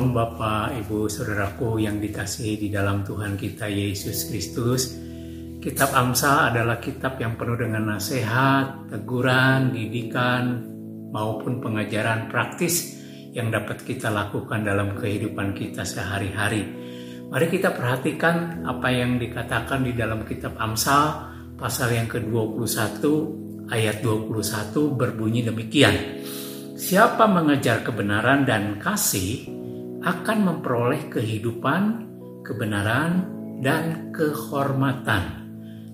Shalom Bapak, Ibu, Saudaraku yang dikasihi di dalam Tuhan kita Yesus Kristus. Kitab Amsal adalah kitab yang penuh dengan nasihat, teguran, didikan, maupun pengajaran praktis yang dapat kita lakukan dalam kehidupan kita sehari-hari. Mari kita perhatikan apa yang dikatakan di dalam kitab Amsal pasal yang ke-21 ayat 21 berbunyi demikian. Siapa mengejar kebenaran dan kasih akan memperoleh kehidupan, kebenaran, dan kehormatan.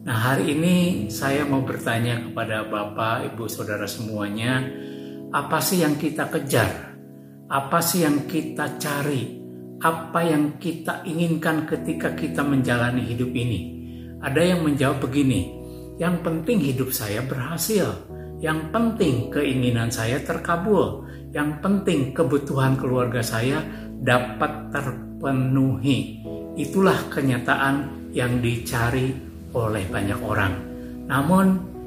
Nah, hari ini saya mau bertanya kepada Bapak, Ibu, Saudara semuanya, apa sih yang kita kejar? Apa sih yang kita cari? Apa yang kita inginkan ketika kita menjalani hidup ini? Ada yang menjawab begini, yang penting hidup saya berhasil. Yang penting keinginan saya terkabul. Yang penting kebutuhan keluarga saya dapat terpenuhi. Itulah kenyataan yang dicari oleh banyak orang. Namun,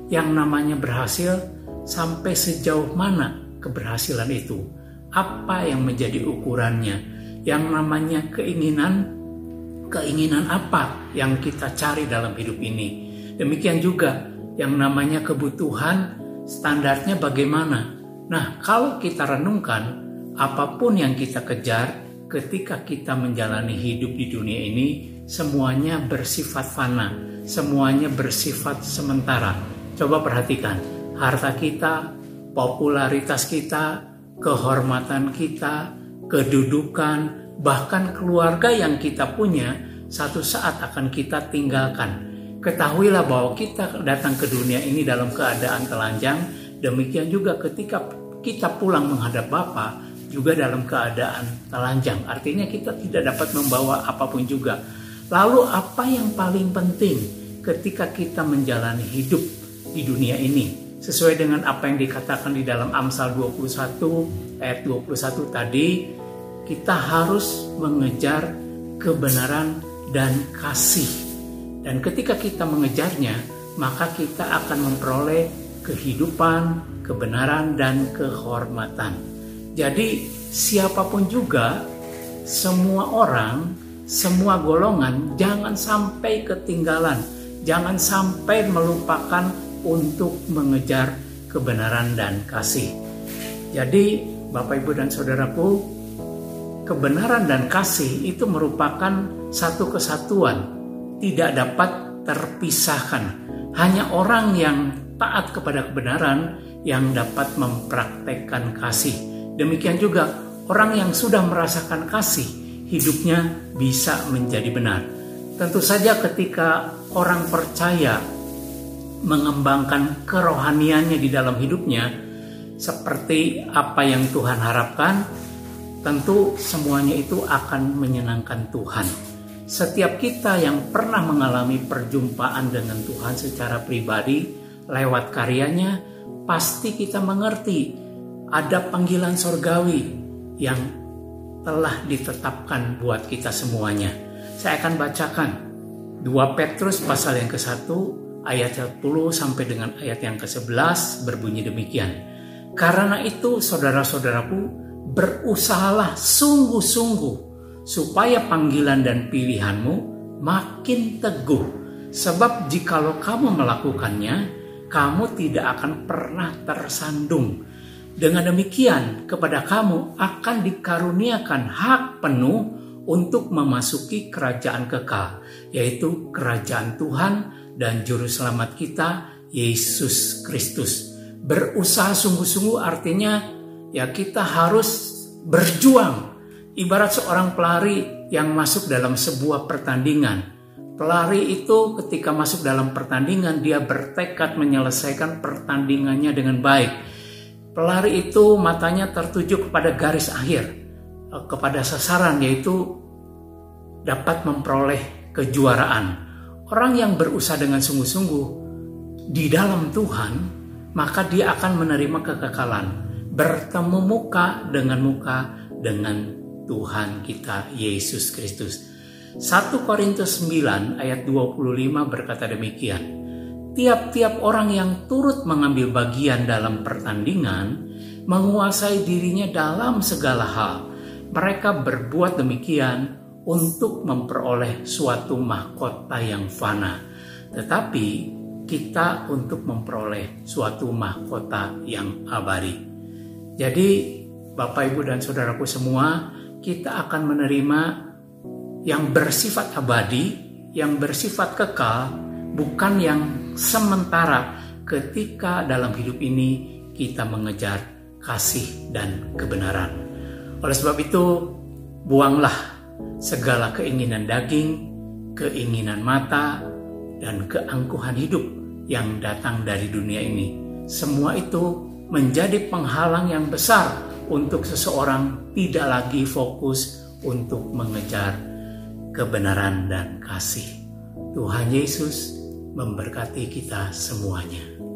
yang namanya berhasil sampai sejauh mana keberhasilan itu? Apa yang menjadi ukurannya? Yang namanya keinginan, keinginan apa yang kita cari dalam hidup ini? Demikian juga yang namanya kebutuhan, standarnya bagaimana? Nah, kalau kita renungkan, apa pun yang kita kejar ketika kita menjalani hidup di dunia ini, semuanya bersifat fana semuanya bersifat sementara. Coba perhatikan, harta kita, popularitas kita, kehormatan kita, kedudukan, bahkan keluarga yang kita punya, satu saat akan kita tinggalkan. Ketahuilah bahwa kita datang ke dunia ini dalam keadaan telanjang, demikian juga ketika kita pulang menghadap Bapa juga dalam keadaan telanjang. Artinya kita tidak dapat membawa apa pun juga. Lalu apa yang paling penting? ketika kita menjalani hidup di dunia ini sesuai dengan apa yang dikatakan di dalam Amsal 21 ayat 21 tadi kita harus mengejar kebenaran dan kasih dan ketika kita mengejarnya maka kita akan memperoleh kehidupan, kebenaran dan kehormatan. Jadi siapa pun juga semua orang, semua golongan jangan sampai ketinggalan jangan sampai melupakan untuk mengejar kebenaran dan kasih. Jadi, Bapak, Ibu, dan saudaraku, kebenaran dan kasih itu merupakan satu kesatuan, tidak dapat terpisahkan. Hanya orang yang taat kepada kebenaran yang dapat mempraktekkan kasih. Demikian juga orang yang sudah merasakan kasih, hidupnya bisa menjadi benar. Tentu saja ketika orang percaya mengembangkan kerohaniannya di dalam hidupnya seperti apa yang Tuhan harapkan, tentu semuanya itu akan menyenangkan Tuhan. Setiap kita yang pernah mengalami perjumpaan dengan Tuhan secara pribadi lewat karyanya, pasti kita mengerti ada panggilan sorgawi yang telah ditetapkan buat kita semuanya. Saya akan bacakan 2 Petrus pasal yang ke-1 ayat 10 sampai dengan ayat yang ke-11 berbunyi demikian. Karena itu saudara-saudaraku berusahalah sungguh-sungguh supaya panggilan dan pilihanmu makin teguh. Sebab jikalau kamu melakukannya, kamu tidak akan pernah tersandung. Dengan demikian, kepada kamu akan dikaruniakan hak penuh untuk memasuki kerajaan kekal, yaitu kerajaan Tuhan dan Juru Selamat kita, Yesus Kristus. Berusaha sungguh-sungguh artinya ya kita harus berjuang. Ibarat seorang pelari yang masuk dalam sebuah pertandingan. Pelari itu ketika masuk dalam pertandingan dia bertekad menyelesaikan pertandingannya dengan baik. Pelari itu matanya tertuju kepada garis akhir, kepada sasaran yaitu dapat memperoleh kejuaraan. Orang yang berusaha dengan sungguh-sungguh di dalam Tuhan, maka dia akan menerima kekekalan, bertemu muka dengan muka dengan Tuhan kita Yesus Kristus. 1 Korintus 9 ayat 25 berkata demikian. Tiap-tiap orang yang turut mengambil bagian dalam pertandingan menguasai dirinya dalam segala hal mereka berbuat demikian untuk memperoleh suatu mahkota yang fana, tetapi kita untuk memperoleh suatu mahkota yang abadi. Jadi, Bapak, Ibu, dan saudaraku semua, kita akan menerima yang bersifat abadi, yang bersifat kekal, bukan yang sementara ketika dalam hidup ini kita mengejar kasih dan kebenaran. Oleh sebab itu, buanglah segala keinginan daging, keinginan mata, dan keangkuhan hidup yang datang dari dunia ini. Semua itu menjadi penghalang yang besar untuk seseorang tidak lagi fokus untuk mengejar kebenaran dan kasih. Tuhan Yesus memberkati kita semuanya.